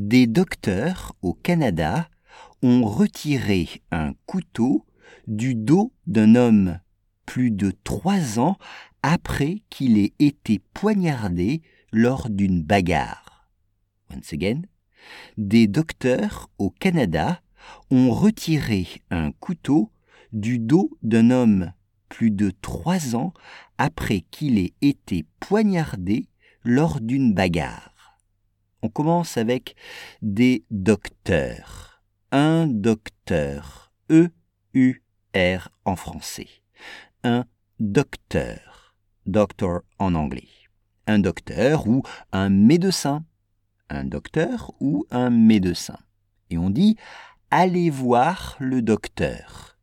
Des docteurs au Canada ont retiré un couteau du dos d'un homme plus de trois ans après qu'il ait été poignardé lors d'une bagarre. Once again, des docteurs au Canada ont retiré un couteau du dos d'un homme plus de trois ans après qu'il ait été poignardé lors d'une bagarre. On commence avec des docteurs. Un docteur. E-U-R en français. Un docteur. Doctor en anglais. Un docteur ou un médecin. Un docteur ou un médecin. Et on dit allez voir le docteur.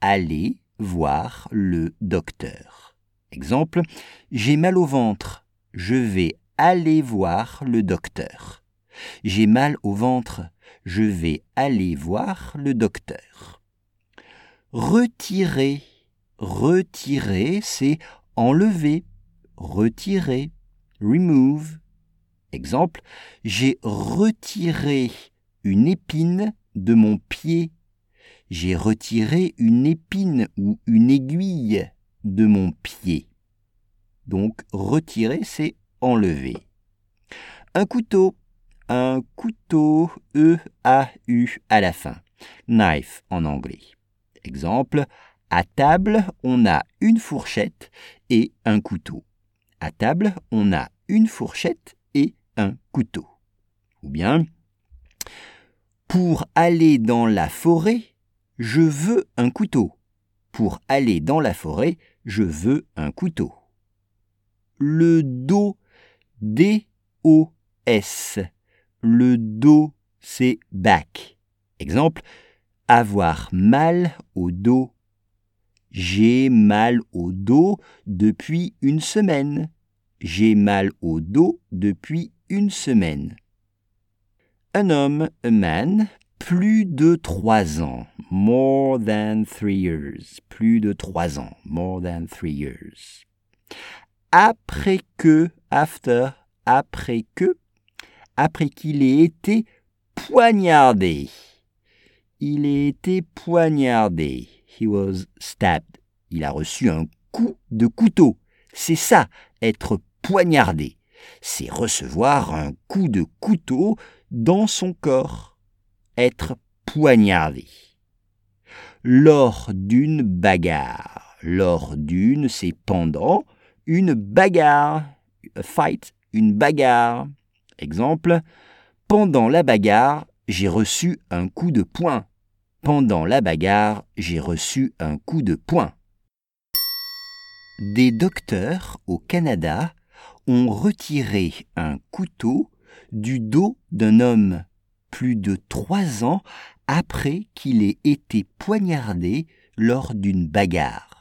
Allez voir le docteur. Exemple, j'ai mal au ventre. Je vais aller voir le docteur. J'ai mal au ventre. Je vais aller voir le docteur. Retirer. Retirer, c'est enlever. Retirer. Remove. Exemple, j'ai retiré une épine de mon pied. J'ai retiré une épine ou une aiguille de mon pied. Donc retirer, c'est Un couteau. Un couteau, E-A-U à la fin. Knife en anglais. Exemple, à table, on a une fourchette et un couteau. À table, on a une fourchette et un couteau. Ou bien, pour aller dans la forêt, je veux un couteau. Pour aller dans la forêt, je veux un couteau. Le dos, D-O-S. Le dos, c'est back. Exemple, avoir mal au dos. J'ai mal au dos depuis une semaine. J'ai mal au dos depuis une semaine. Un homme, a man, plus de trois ans. More than three years. Plus de trois ans. More than three years. Après que, after, après que, après qu'il ait été poignardé. Il a été poignardé. He was stabbed. Il a reçu un coup de couteau. C'est ça, être poignardé. C'est recevoir un coup de couteau dans son corps. Être poignardé. Lors d'une bagarre. Lors d'une, c'est pendant une bagarre. Fight, une bagarre. Exemple, pendant la bagarre, j'ai reçu un coup de poing. Pendant la bagarre, j'ai reçu un coup de poing. Des docteurs au Canada ont retiré un couteau du dos d'un homme plus de trois ans après qu'il ait été poignardé lors d'une bagarre.